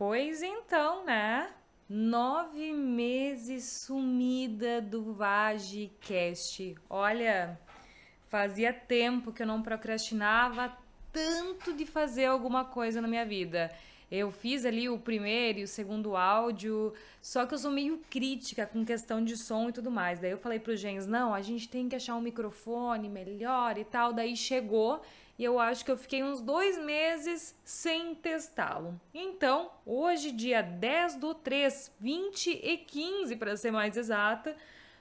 Pois então, né? Nove meses sumida do VageCast. Olha, fazia tempo que eu não procrastinava tanto de fazer alguma coisa na minha vida. Eu fiz ali o primeiro e o segundo áudio, só que eu sou meio crítica com questão de som e tudo mais. Daí eu falei pro Gens, não, a gente tem que achar um microfone melhor e tal. Daí chegou e eu acho que eu fiquei uns dois meses sem testá-lo. Então, hoje, dia 10 do 3, 20 e 15 para ser mais exata,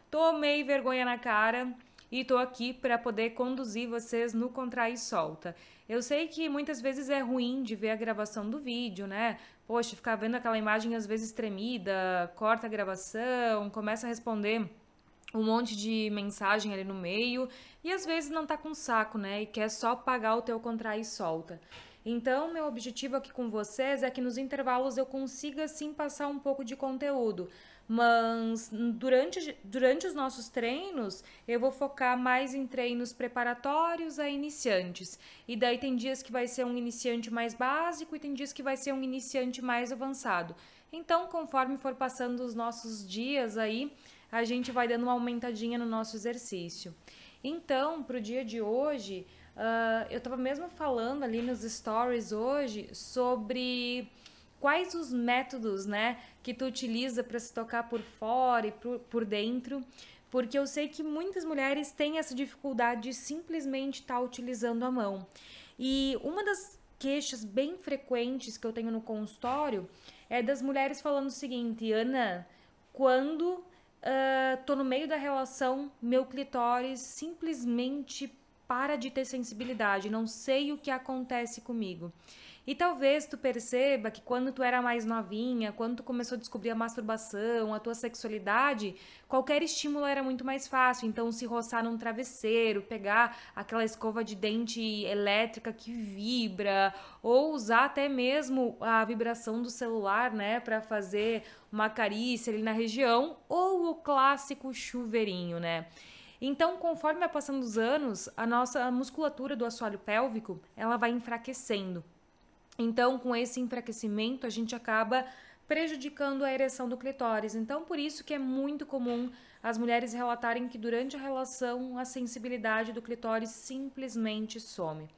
tomei vergonha na cara e tô aqui para poder conduzir vocês no Contrai e Solta. Eu sei que muitas vezes é ruim de ver a gravação do vídeo, né? Poxa, ficar vendo aquela imagem às vezes tremida, corta a gravação, começa a responder um monte de mensagem ali no meio e às vezes não tá com saco, né? E quer só pagar o teu contrai e solta. Então, meu objetivo aqui com vocês é que nos intervalos eu consiga sim passar um pouco de conteúdo. Mas durante, durante os nossos treinos, eu vou focar mais em treinos preparatórios a iniciantes. E daí tem dias que vai ser um iniciante mais básico e tem dias que vai ser um iniciante mais avançado. Então, conforme for passando os nossos dias aí, a gente vai dando uma aumentadinha no nosso exercício. Então, para o dia de hoje, uh, eu estava mesmo falando ali nos stories hoje sobre quais os métodos, né, que tu utiliza para se tocar por fora e por, por dentro, porque eu sei que muitas mulheres têm essa dificuldade de simplesmente estar tá utilizando a mão. E uma das queixas bem frequentes que eu tenho no consultório é das mulheres falando o seguinte, Ana, quando uh, no meio da relação, meu clitóris simplesmente para de ter sensibilidade, não sei o que acontece comigo. E talvez tu perceba que quando tu era mais novinha, quando tu começou a descobrir a masturbação, a tua sexualidade, qualquer estímulo era muito mais fácil. Então, se roçar num travesseiro, pegar aquela escova de dente elétrica que vibra, ou usar até mesmo a vibração do celular, né, para fazer uma carícia ali na região, ou o clássico chuveirinho, né? Então, conforme vai passando os anos, a nossa musculatura do assoalho pélvico, ela vai enfraquecendo. Então, com esse enfraquecimento, a gente acaba prejudicando a ereção do clitóris. Então, por isso que é muito comum as mulheres relatarem que durante a relação a sensibilidade do clitóris simplesmente some.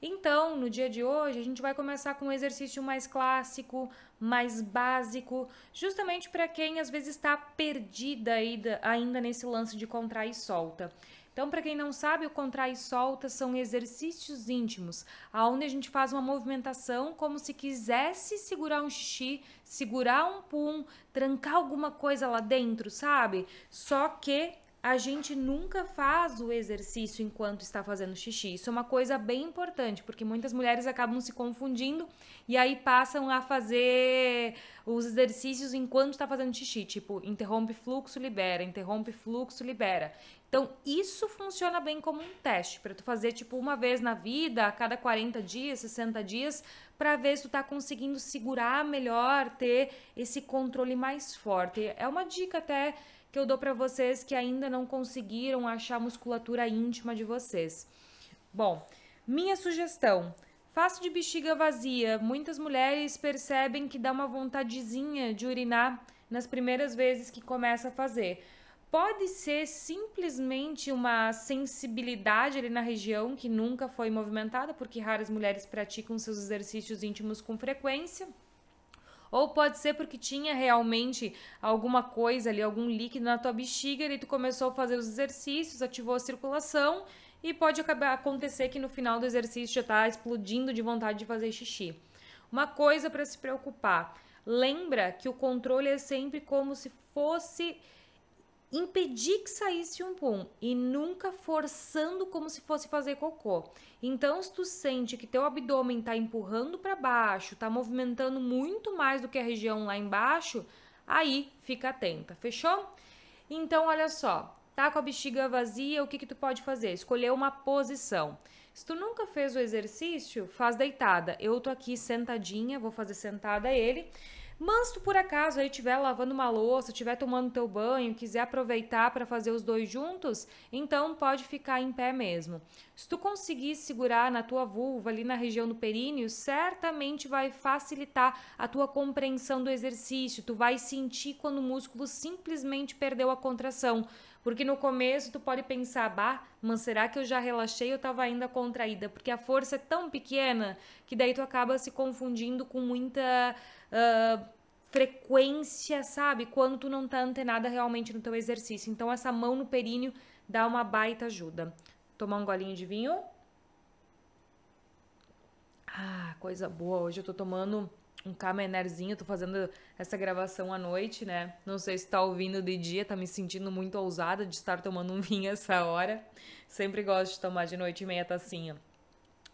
Então, no dia de hoje, a gente vai começar com um exercício mais clássico, mais básico, justamente para quem às vezes está perdida ainda nesse lance de contrair e solta. Então, para quem não sabe, o contrai e solta são exercícios íntimos, aonde a gente faz uma movimentação como se quisesse segurar um xixi, segurar um pum, trancar alguma coisa lá dentro, sabe? Só que a gente nunca faz o exercício enquanto está fazendo xixi. Isso é uma coisa bem importante, porque muitas mulheres acabam se confundindo e aí passam a fazer os exercícios enquanto está fazendo xixi, tipo, interrompe fluxo, libera, interrompe fluxo, libera. Então, isso funciona bem como um teste para tu fazer tipo uma vez na vida, a cada 40 dias, 60 dias, para ver se tu tá conseguindo segurar melhor, ter esse controle mais forte. É uma dica até que eu dou para vocês que ainda não conseguiram achar a musculatura íntima de vocês. Bom, minha sugestão: faça de bexiga vazia. Muitas mulheres percebem que dá uma vontadezinha de urinar nas primeiras vezes que começa a fazer. Pode ser simplesmente uma sensibilidade ali na região que nunca foi movimentada, porque raras mulheres praticam seus exercícios íntimos com frequência. Ou pode ser porque tinha realmente alguma coisa ali, algum líquido na tua bexiga e tu começou a fazer os exercícios, ativou a circulação e pode acabar acontecer que no final do exercício já está explodindo de vontade de fazer xixi. Uma coisa para se preocupar: lembra que o controle é sempre como se fosse impedir que saísse um pum e nunca forçando como se fosse fazer cocô. Então, se tu sente que teu abdômen tá empurrando para baixo, tá movimentando muito mais do que a região lá embaixo, aí fica atenta, fechou? Então, olha só, tá com a bexiga vazia, o que que tu pode fazer? Escolher uma posição. Se tu nunca fez o exercício, faz deitada. Eu tô aqui sentadinha, vou fazer sentada ele. Mas tu por acaso aí estiver lavando uma louça, estiver tomando teu banho, quiser aproveitar para fazer os dois juntos, então pode ficar em pé mesmo. Se tu conseguir segurar na tua vulva ali na região do períneo, certamente vai facilitar a tua compreensão do exercício. Tu vai sentir quando o músculo simplesmente perdeu a contração. Porque no começo tu pode pensar, bah, mas será que eu já relaxei ou estava ainda contraída? Porque a força é tão pequena que daí tu acaba se confundindo com muita uh, frequência, sabe? Quando tu não tá antenada realmente no teu exercício. Então essa mão no períneo dá uma baita ajuda. Tomar um golinho de vinho. Ah, coisa boa. Hoje eu tô tomando um camenerzinho, tô fazendo essa gravação à noite, né? Não sei se tá ouvindo de dia, tá me sentindo muito ousada de estar tomando um vinho essa hora. Sempre gosto de tomar de noite meia tacinha.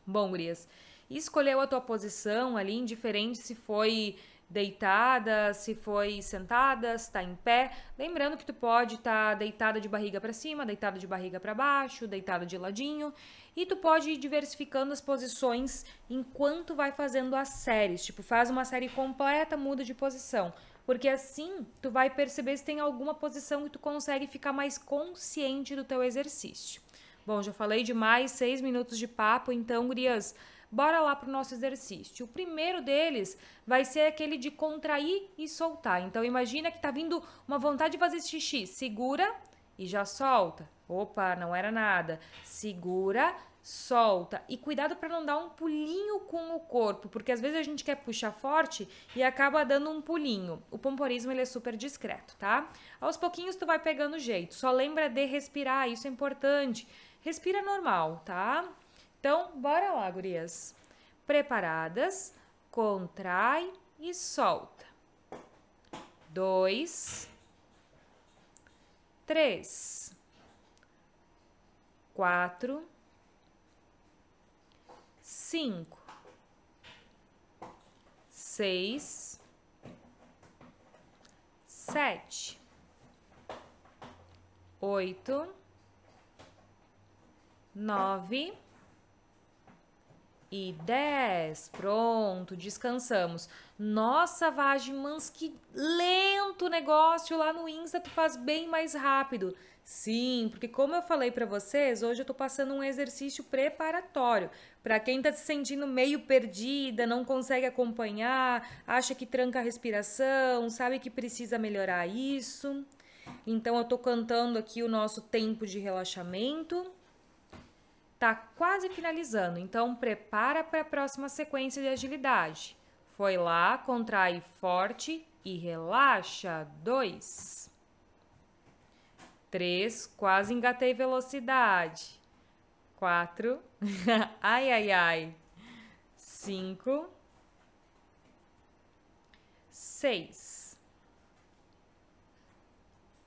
Bom, gurias, escolheu a tua posição ali, indiferente se foi deitada, se foi sentada, se tá em pé. Lembrando que tu pode estar tá deitada de barriga para cima, deitada de barriga para baixo, deitada de ladinho. E tu pode ir diversificando as posições enquanto vai fazendo as séries. Tipo, faz uma série completa, muda de posição. Porque assim tu vai perceber se tem alguma posição que tu consegue ficar mais consciente do teu exercício. Bom, já falei demais, seis minutos de papo, então, gurias, bora lá para o nosso exercício. O primeiro deles vai ser aquele de contrair e soltar. Então, imagina que tá vindo uma vontade de fazer xixi. Segura e já solta. Opa, não era nada. Segura, solta. E cuidado para não dar um pulinho com o corpo, porque às vezes a gente quer puxar forte e acaba dando um pulinho. O pomporismo ele é super discreto, tá? Aos pouquinhos tu vai pegando jeito. Só lembra de respirar, isso é importante. Respira normal, tá? Então, bora lá, gurias. Preparadas? Contrai e solta. Dois, três, quatro, cinco, seis, sete, oito, nove e 10. Pronto, descansamos. Nossa, Vagimans, que lento negócio lá no Insta, tu faz bem mais rápido. Sim, porque como eu falei para vocês, hoje eu tô passando um exercício preparatório. Para quem tá se sentindo meio perdida, não consegue acompanhar, acha que tranca a respiração, sabe que precisa melhorar isso. Então eu tô cantando aqui o nosso tempo de relaxamento Tá quase finalizando, então prepara para a próxima sequência de agilidade. Foi lá, contrai forte e relaxa. Dois. Três, quase engatei velocidade. Quatro. ai, ai, ai. Cinco. Seis.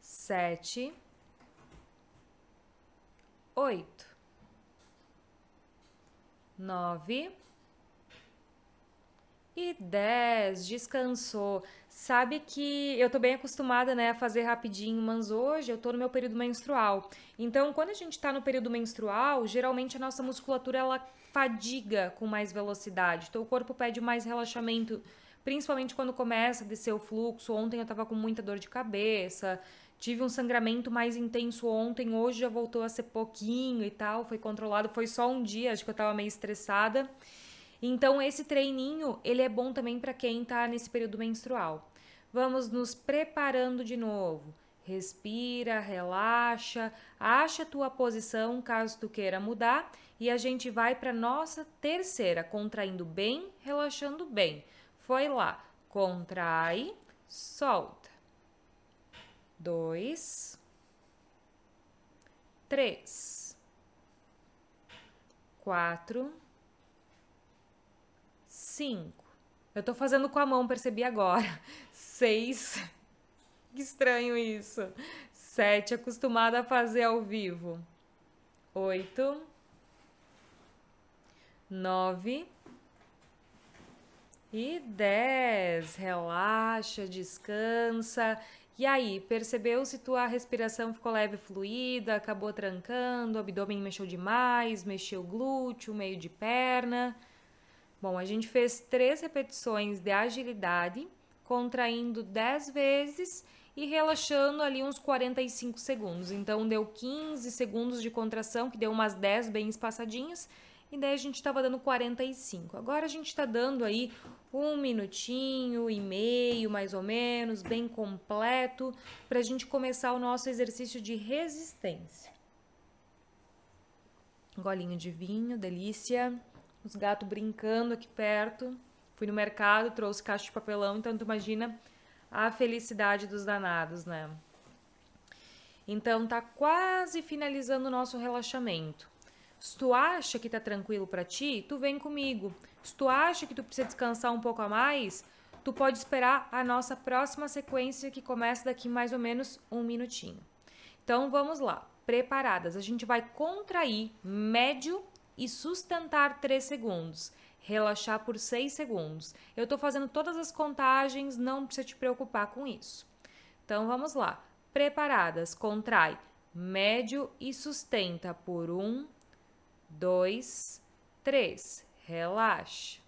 Sete. Oito nove e dez. Descansou. Sabe que eu tô bem acostumada, né, a fazer rapidinho, mas hoje eu tô no meu período menstrual. Então, quando a gente tá no período menstrual, geralmente a nossa musculatura ela fadiga com mais velocidade. Então, o corpo pede mais relaxamento, principalmente quando começa a descer o fluxo. Ontem eu tava com muita dor de cabeça, Tive um sangramento mais intenso ontem, hoje já voltou a ser pouquinho e tal, foi controlado, foi só um dia, acho que eu tava meio estressada. Então esse treininho, ele é bom também para quem tá nesse período menstrual. Vamos nos preparando de novo. Respira, relaxa, acha a tua posição caso tu queira mudar e a gente vai para nossa terceira, contraindo bem, relaxando bem. Foi lá, contrai, solta dois, três, quatro, cinco. Eu tô fazendo com a mão, percebi agora. Seis. Que estranho isso. Sete, acostumada a fazer ao vivo. Oito. Nove. E dez. Relaxa, descansa e aí, percebeu se tua respiração ficou leve e fluida, acabou trancando, o abdômen mexeu demais, mexeu o glúteo, meio de perna? Bom, a gente fez três repetições de agilidade contraindo 10 vezes e relaxando ali uns 45 segundos. Então deu 15 segundos de contração, que deu umas 10 bem espaçadinhas, e daí a gente estava dando 45. Agora a gente está dando aí um minutinho e meio, mais ou menos, bem completo, para a gente começar o nosso exercício de resistência. Golinho de vinho, delícia. Os gatos brincando aqui perto. Fui no mercado, trouxe caixa de papelão, então tu imagina a felicidade dos danados, né? Então tá quase finalizando o nosso relaxamento. Se tu acha que tá tranquilo para ti, tu vem comigo. Se tu acha que tu precisa descansar um pouco a mais, tu pode esperar a nossa próxima sequência que começa daqui mais ou menos um minutinho. Então vamos lá, preparadas. A gente vai contrair médio e sustentar 3 segundos relaxar por 6 segundos. Eu estou fazendo todas as contagens, não precisa te preocupar com isso. Então vamos lá. Preparadas, contrai médio e sustenta por 1, 2, 3. Relaxa.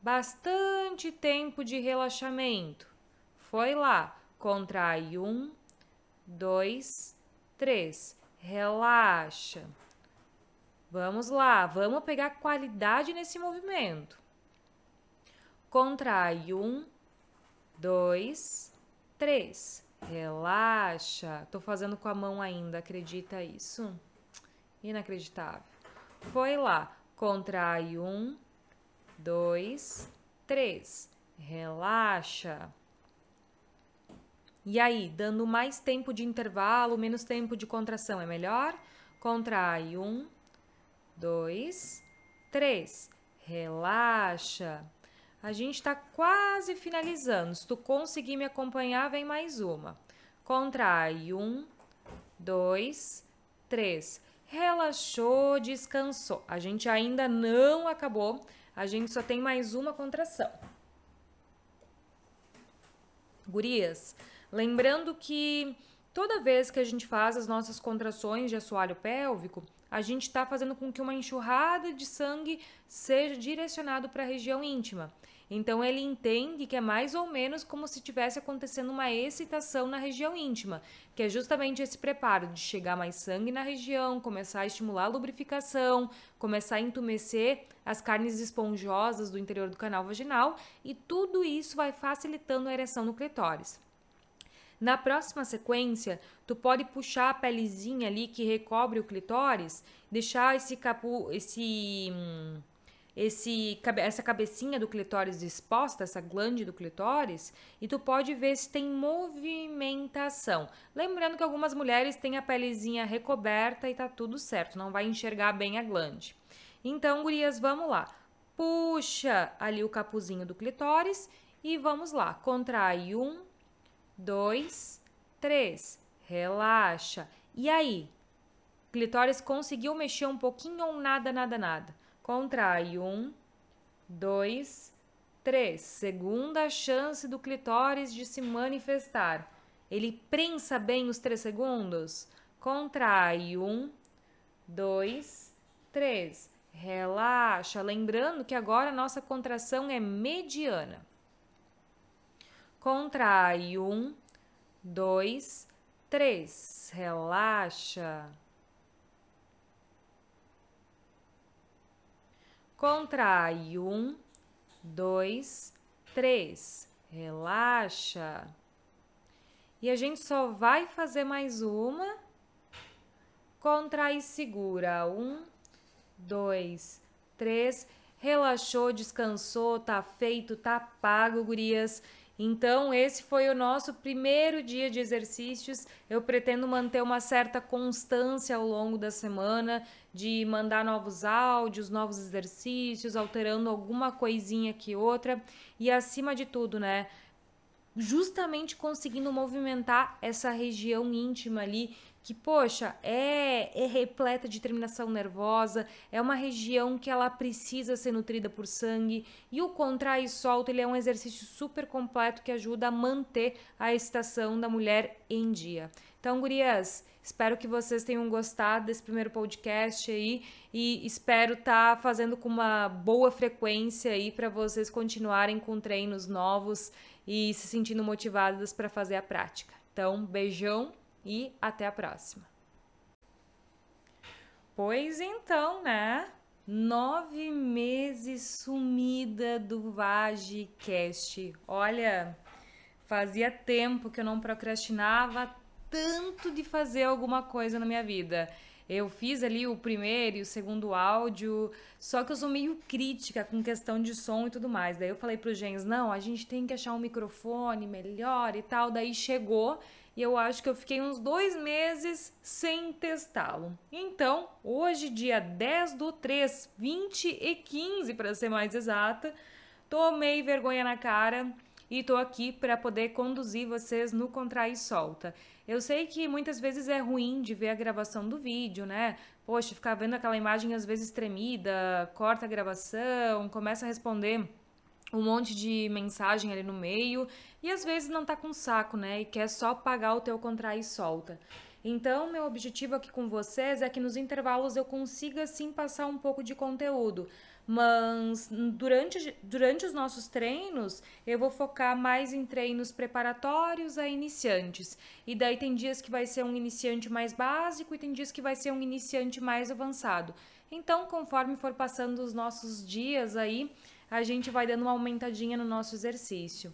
Bastante tempo de relaxamento. Foi lá. Contrai 1, 2, 3. Relaxa. Vamos lá, vamos pegar qualidade nesse movimento. Contrai um, dois, três. Relaxa. Tô fazendo com a mão ainda, acredita isso? Inacreditável. Foi lá. Contrai um, dois, três. Relaxa. E aí, dando mais tempo de intervalo, menos tempo de contração, é melhor? Contrai um, dois, três. Relaxa. A gente está quase finalizando. Se tu conseguir me acompanhar, vem mais uma. Contrai. Um, dois, três. Relaxou, descansou. A gente ainda não acabou. A gente só tem mais uma contração. Gurias, lembrando que toda vez que a gente faz as nossas contrações de assoalho pélvico, a gente está fazendo com que uma enxurrada de sangue seja direcionado para a região íntima. Então ele entende que é mais ou menos como se tivesse acontecendo uma excitação na região íntima, que é justamente esse preparo de chegar mais sangue na região, começar a estimular a lubrificação, começar a entumecer as carnes esponjosas do interior do canal vaginal, e tudo isso vai facilitando a ereção no clitóris. Na próxima sequência, tu pode puxar a pelezinha ali que recobre o clitóris, deixar esse capu, esse esse essa cabecinha do clitóris exposta, essa glande do clitóris, e tu pode ver se tem movimentação. Lembrando que algumas mulheres têm a pelezinha recoberta e tá tudo certo, não vai enxergar bem a glande. Então, gurias, vamos lá. Puxa ali o capuzinho do clitóris e vamos lá. Contrai um, dois, três. Relaxa. E aí? Clitóris conseguiu mexer um pouquinho ou nada, nada, nada? Contrai. Um, dois, três. Segunda chance do clitóris de se manifestar. Ele prensa bem os três segundos? Contrai. Um, dois, três. Relaxa. Lembrando que agora a nossa contração é mediana. Contrai. Um, dois, três. Relaxa. Contrai. Um, dois, três. Relaxa. E a gente só vai fazer mais uma. Contrai segura. Um, dois, três. Relaxou, descansou, tá feito, tá pago, gurias. Então, esse foi o nosso primeiro dia de exercícios. Eu pretendo manter uma certa constância ao longo da semana, de mandar novos áudios, novos exercícios, alterando alguma coisinha aqui outra. E acima de tudo, né, justamente conseguindo movimentar essa região íntima ali que, poxa, é, é repleta de terminação nervosa, é uma região que ela precisa ser nutrida por sangue, e o contrai e solta, ele é um exercício super completo que ajuda a manter a excitação da mulher em dia. Então, gurias, espero que vocês tenham gostado desse primeiro podcast aí e espero estar tá fazendo com uma boa frequência aí para vocês continuarem com treinos novos e se sentindo motivadas para fazer a prática. Então, beijão e até a próxima. Pois então, né? Nove meses sumida do VageCast. Olha, fazia tempo que eu não procrastinava tanto de fazer alguma coisa na minha vida. Eu fiz ali o primeiro e o segundo áudio, só que eu sou meio crítica com questão de som e tudo mais. Daí eu falei pro Gens, não, a gente tem que achar um microfone melhor e tal. Daí chegou e eu acho que eu fiquei uns dois meses sem testá-lo. Então, hoje, dia 10 do 3, 20 e 15 para ser mais exata, tomei vergonha na cara e tô aqui para poder conduzir vocês no Contrai e Solta. Eu sei que muitas vezes é ruim de ver a gravação do vídeo, né? Poxa, ficar vendo aquela imagem às vezes tremida, corta a gravação, começa a responder um monte de mensagem ali no meio e às vezes não tá com saco, né? E quer só pagar o teu contrai e solta. Então, meu objetivo aqui com vocês é que nos intervalos eu consiga sim passar um pouco de conteúdo. Mas durante, durante os nossos treinos, eu vou focar mais em treinos preparatórios a iniciantes. E daí tem dias que vai ser um iniciante mais básico e tem dias que vai ser um iniciante mais avançado. Então, conforme for passando os nossos dias aí, a gente vai dando uma aumentadinha no nosso exercício.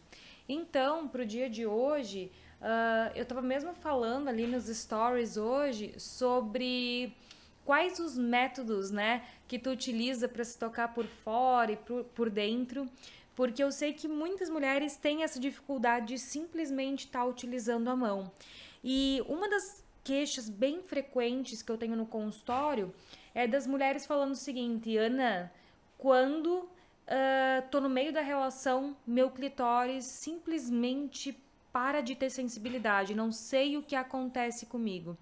Então, para o dia de hoje, uh, eu estava mesmo falando ali nos stories hoje sobre quais os métodos, né, que tu utiliza para se tocar por fora e por, por dentro, porque eu sei que muitas mulheres têm essa dificuldade de simplesmente estar tá utilizando a mão. E uma das queixas bem frequentes que eu tenho no consultório é das mulheres falando o seguinte: Ana, quando uh, tô no meio da relação, meu clitóris simplesmente para de ter sensibilidade, não sei o que acontece comigo.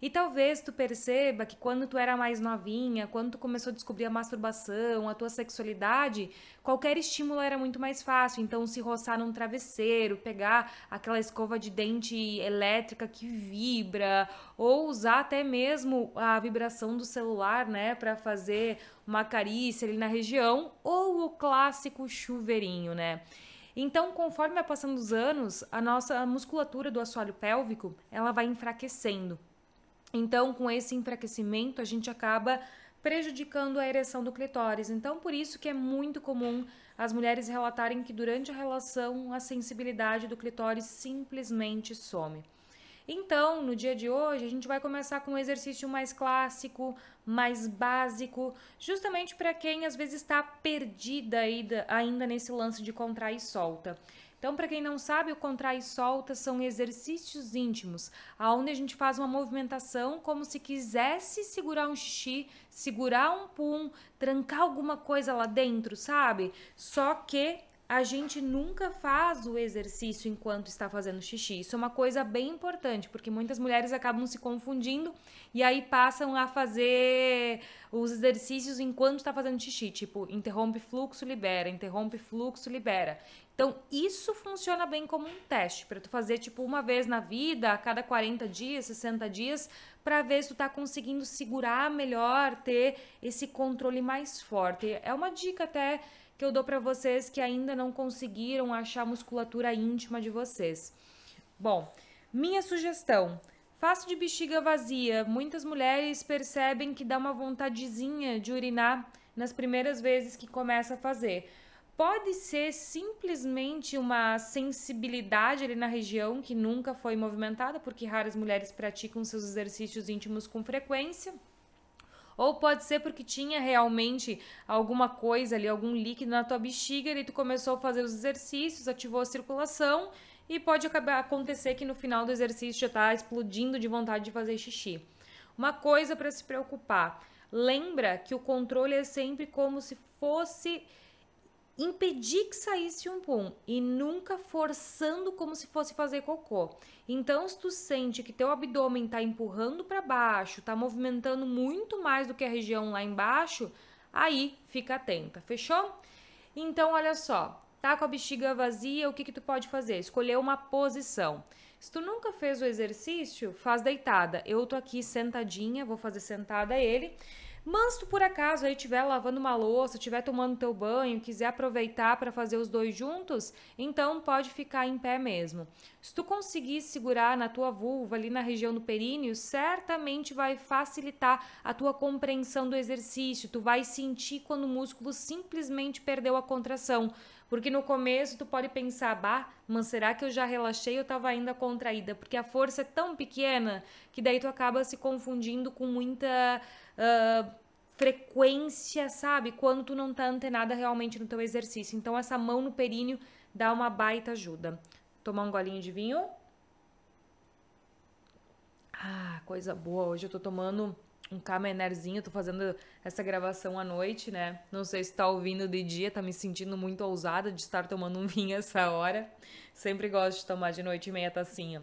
E talvez tu perceba que quando tu era mais novinha, quando tu começou a descobrir a masturbação, a tua sexualidade, qualquer estímulo era muito mais fácil. Então, se roçar num travesseiro, pegar aquela escova de dente elétrica que vibra, ou usar até mesmo a vibração do celular, né, para fazer uma carícia ali na região, ou o clássico chuveirinho, né? Então, conforme vai passando os anos, a nossa musculatura do assoalho pélvico, ela vai enfraquecendo. Então, com esse enfraquecimento, a gente acaba prejudicando a ereção do clitóris. Então, por isso que é muito comum as mulheres relatarem que durante a relação a sensibilidade do clitóris simplesmente some. Então, no dia de hoje, a gente vai começar com um exercício mais clássico, mais básico, justamente para quem às vezes está perdida ainda nesse lance de contrair e solta. Então, para quem não sabe, o contrai e solta são exercícios íntimos, aonde a gente faz uma movimentação como se quisesse segurar um xixi, segurar um pum, trancar alguma coisa lá dentro, sabe? Só que a gente nunca faz o exercício enquanto está fazendo xixi. Isso é uma coisa bem importante, porque muitas mulheres acabam se confundindo e aí passam a fazer os exercícios enquanto está fazendo xixi, tipo, interrompe fluxo, libera, interrompe fluxo, libera. Então, isso funciona bem como um teste para tu fazer tipo uma vez na vida, a cada 40 dias, 60 dias, para ver se tu tá conseguindo segurar melhor, ter esse controle mais forte. É uma dica até que eu dou para vocês que ainda não conseguiram achar a musculatura íntima de vocês. Bom, minha sugestão: faça de bexiga vazia. Muitas mulheres percebem que dá uma vontadezinha de urinar nas primeiras vezes que começa a fazer. Pode ser simplesmente uma sensibilidade ali na região que nunca foi movimentada, porque raras mulheres praticam seus exercícios íntimos com frequência ou pode ser porque tinha realmente alguma coisa ali, algum líquido na tua bexiga e tu começou a fazer os exercícios, ativou a circulação e pode acabar acontecer que no final do exercício já está explodindo de vontade de fazer xixi. Uma coisa para se preocupar: lembra que o controle é sempre como se fosse impedir que saísse um pum e nunca forçando como se fosse fazer cocô. Então, se tu sente que teu abdômen tá empurrando para baixo, tá movimentando muito mais do que a região lá embaixo, aí fica atenta, fechou? Então, olha só, tá com a bexiga vazia, o que que tu pode fazer? Escolher uma posição. Se tu nunca fez o exercício, faz deitada. Eu tô aqui sentadinha, vou fazer sentada ele. Mas tu por acaso aí estiver lavando uma louça, estiver tomando teu banho, quiser aproveitar para fazer os dois juntos, então pode ficar em pé mesmo. Se tu conseguir segurar na tua vulva ali na região do períneo, certamente vai facilitar a tua compreensão do exercício. Tu vai sentir quando o músculo simplesmente perdeu a contração. Porque no começo tu pode pensar, bah, mas será que eu já relaxei ou estava ainda contraída? Porque a força é tão pequena que daí tu acaba se confundindo com muita uh, frequência, sabe? Quando tu não tá antenada realmente no teu exercício. Então essa mão no períneo dá uma baita ajuda. Tomar um golinho de vinho. Ah, coisa boa. Hoje eu tô tomando um camenerzinho, tô fazendo essa gravação à noite, né? Não sei se tá ouvindo de dia, tá me sentindo muito ousada de estar tomando um vinho essa hora. Sempre gosto de tomar de noite meia tacinha.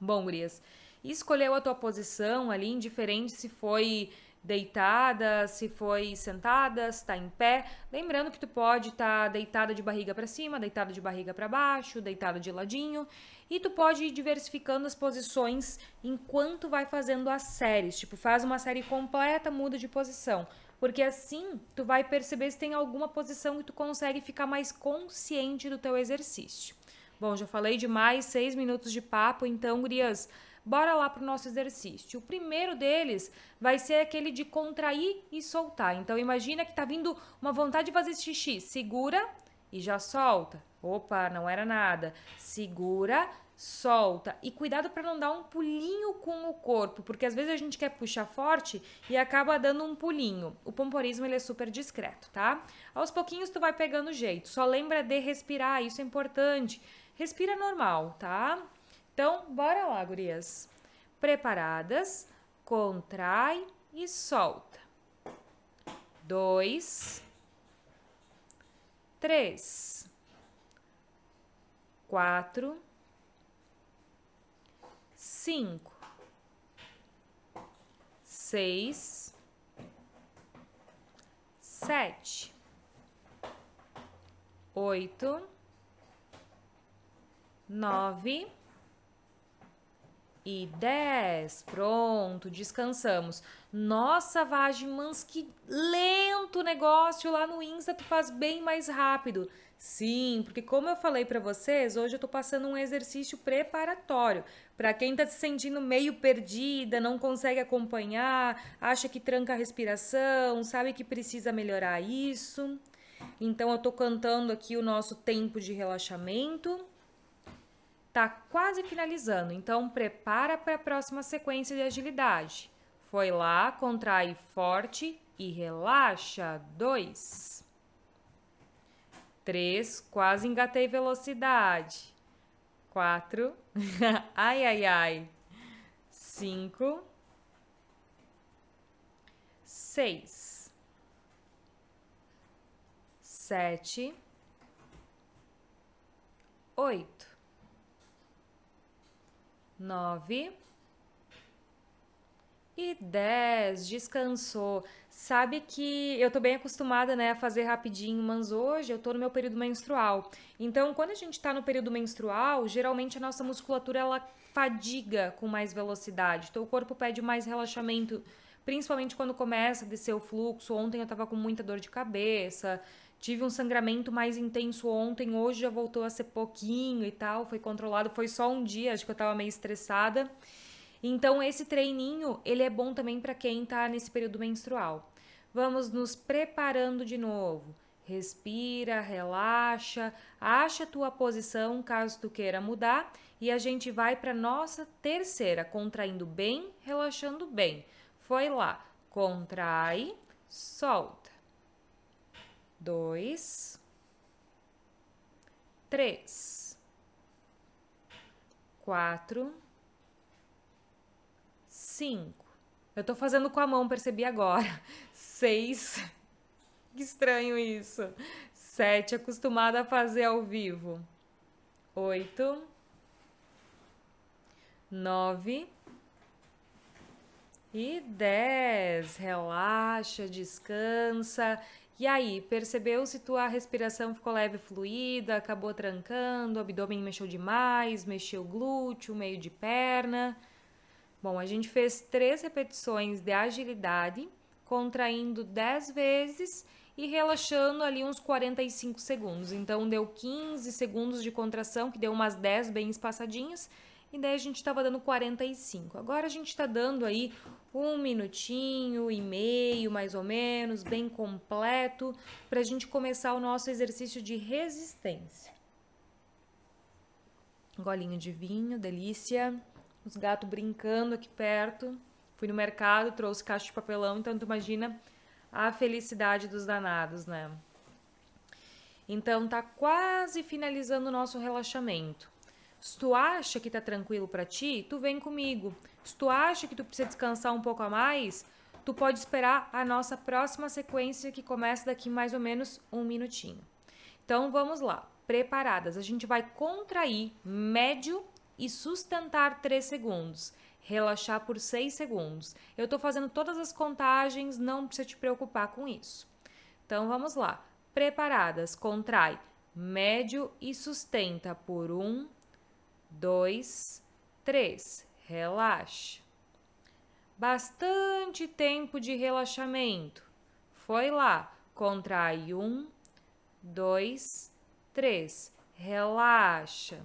Bom, gurias, escolheu a tua posição ali, indiferente se foi deitada, se foi sentada, se tá em pé. Lembrando que tu pode estar tá deitada de barriga para cima, deitada de barriga para baixo, deitada de ladinho. E tu pode ir diversificando as posições enquanto vai fazendo as séries. Tipo, faz uma série completa, muda de posição. Porque assim tu vai perceber se tem alguma posição que tu consegue ficar mais consciente do teu exercício. Bom, já falei de mais seis minutos de papo, então, gurias, Bora lá para o nosso exercício. O primeiro deles vai ser aquele de contrair e soltar. Então imagina que tá vindo uma vontade de fazer xixi, segura e já solta. Opa, não era nada. Segura, solta e cuidado para não dar um pulinho com o corpo, porque às vezes a gente quer puxar forte e acaba dando um pulinho. O pomporismo ele é super discreto, tá? Aos pouquinhos tu vai pegando jeito. Só lembra de respirar, isso é importante. Respira normal, tá? Então, bora lá, gurias. Preparadas? Contrai e solta. Dois, três, quatro, cinco, seis, sete, oito, nove e 10. Pronto, descansamos. Nossa, Vagimans, que lento negócio lá no Insta, tu faz bem mais rápido. Sim, porque como eu falei para vocês, hoje eu tô passando um exercício preparatório. Para quem tá se sentindo meio perdida, não consegue acompanhar, acha que tranca a respiração, sabe que precisa melhorar isso. Então eu tô cantando aqui o nosso tempo de relaxamento Tá quase finalizando, então prepara para a próxima sequência de agilidade. Foi lá, contrai forte e relaxa. Dois. Três, quase engatei velocidade. Quatro. ai, ai, ai. Cinco. Seis. Sete. Oito nove e dez. Descansou. Sabe que eu tô bem acostumada, né, a fazer rapidinho, mas hoje eu tô no meu período menstrual. Então, quando a gente tá no período menstrual, geralmente a nossa musculatura ela fadiga com mais velocidade. Então, o corpo pede mais relaxamento, principalmente quando começa a descer o fluxo. Ontem eu tava com muita dor de cabeça, Tive um sangramento mais intenso ontem, hoje já voltou a ser pouquinho e tal, foi controlado, foi só um dia, acho que eu tava meio estressada. Então esse treininho, ele é bom também para quem tá nesse período menstrual. Vamos nos preparando de novo. Respira, relaxa, acha a tua posição caso tu queira mudar e a gente vai para nossa terceira, contraindo bem, relaxando bem. Foi lá, contrai, solta dois, três, quatro, cinco. Eu tô fazendo com a mão, percebi agora. Seis. Que estranho isso. Sete, acostumada a fazer ao vivo. Oito. Nove. E dez. Relaxa, descansa. E aí, percebeu se tua respiração ficou leve e fluida, acabou trancando, o abdômen mexeu demais, mexeu o glúteo, meio de perna? Bom, a gente fez três repetições de agilidade, contraindo 10 vezes e relaxando ali uns 45 segundos. Então, deu 15 segundos de contração, que deu umas 10 bem espaçadinhas, e daí a gente estava dando 45. Agora a gente está dando aí um minutinho e meio, mais ou menos, bem completo, para a gente começar o nosso exercício de resistência. Golinho de vinho, delícia. Os gatos brincando aqui perto. Fui no mercado, trouxe caixa de papelão, então tu imagina a felicidade dos danados, né? Então tá quase finalizando o nosso relaxamento. Se tu acha que tá tranquilo para ti, tu vem comigo. Se tu acha que tu precisa descansar um pouco a mais, tu pode esperar a nossa próxima sequência que começa daqui mais ou menos um minutinho. Então vamos lá, preparadas. A gente vai contrair médio e sustentar 3 segundos. Relaxar por 6 segundos. Eu tô fazendo todas as contagens, não precisa te preocupar com isso. Então vamos lá. Preparadas, contrai médio e sustenta por 1, 2, 3. Relaxa. Bastante tempo de relaxamento. Foi lá. Contrai um, dois, três. Relaxa.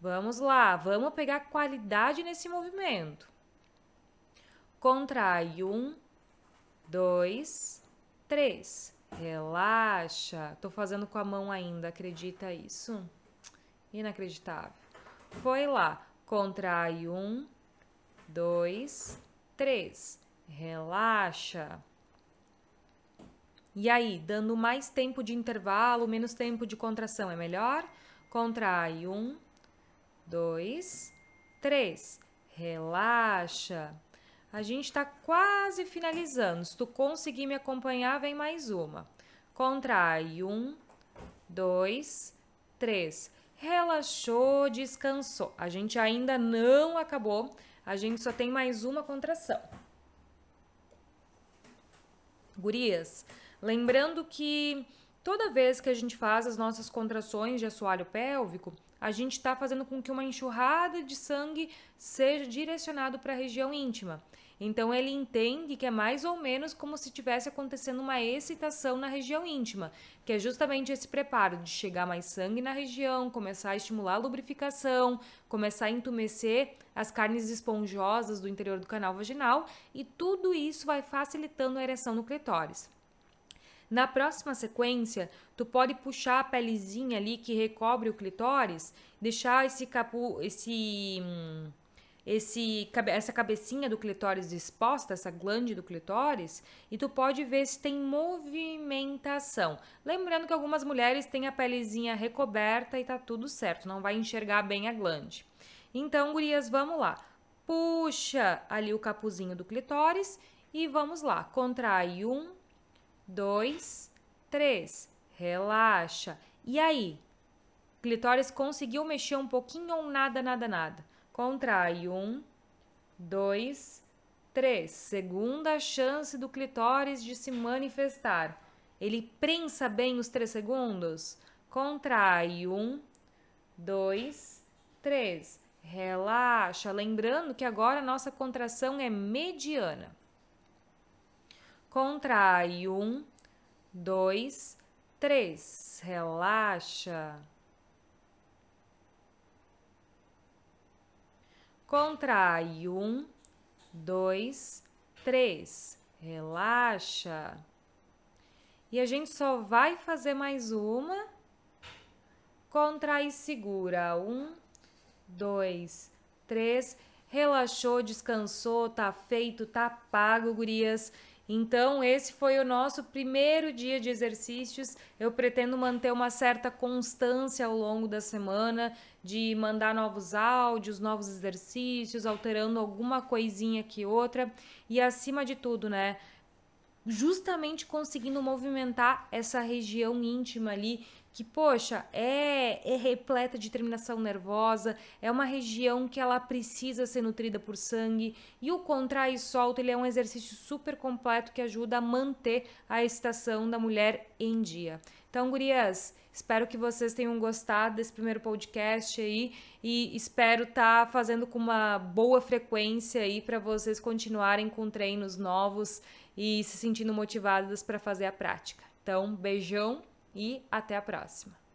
Vamos lá, vamos pegar qualidade nesse movimento. Contrai um, dois, três. Relaxa. Tô fazendo com a mão ainda, acredita isso? Inacreditável. Foi lá. Contrai um, dois, três. Relaxa. E aí, dando mais tempo de intervalo, menos tempo de contração, é melhor? Contrai um, dois, três. Relaxa. A gente está quase finalizando. Se tu conseguir me acompanhar, vem mais uma. Contrai um, dois, três relaxou, descansou. A gente ainda não acabou, a gente só tem mais uma contração. Gurias, lembrando que toda vez que a gente faz as nossas contrações de assoalho pélvico, a gente está fazendo com que uma enxurrada de sangue seja direcionado para a região íntima. Então ele entende que é mais ou menos como se tivesse acontecendo uma excitação na região íntima, que é justamente esse preparo de chegar mais sangue na região, começar a estimular a lubrificação, começar a entumecer as carnes esponjosas do interior do canal vaginal, e tudo isso vai facilitando a ereção no clitóris. Na próxima sequência, tu pode puxar a pelezinha ali que recobre o clitóris, deixar esse capu, esse hum, esse, essa cabecinha do clitóris exposta, essa glande do clitóris, e tu pode ver se tem movimentação. Lembrando que algumas mulheres têm a pelezinha recoberta e tá tudo certo, não vai enxergar bem a glande. Então, gurias, vamos lá. Puxa ali o capuzinho do clitóris e vamos lá. Contrai um, dois, três. Relaxa. E aí? Clitóris conseguiu mexer um pouquinho ou nada, nada, nada? Contrai um, dois, três. Segunda chance do clitóris de se manifestar. Ele prensa bem os três segundos. Contrai um, dois, três. Relaxa. Lembrando que agora a nossa contração é mediana. Contrai um, dois, três. Relaxa. Contrai um, dois, três. Relaxa. E a gente só vai fazer mais uma. Contrai segura. Um, dois, três. Relaxou, descansou, tá feito, tá pago, gurias. Então, esse foi o nosso primeiro dia de exercícios. Eu pretendo manter uma certa constância ao longo da semana, de mandar novos áudios, novos exercícios, alterando alguma coisinha aqui outra. E acima de tudo, né? justamente conseguindo movimentar essa região íntima ali que, poxa, é, é repleta de terminação nervosa, é uma região que ela precisa ser nutrida por sangue, e o contrai e solta, ele é um exercício super completo que ajuda a manter a excitação da mulher em dia. Então, gurias, espero que vocês tenham gostado desse primeiro podcast aí e espero estar tá fazendo com uma boa frequência aí para vocês continuarem com treinos novos e se sentindo motivadas para fazer a prática. Então, beijão e até a próxima!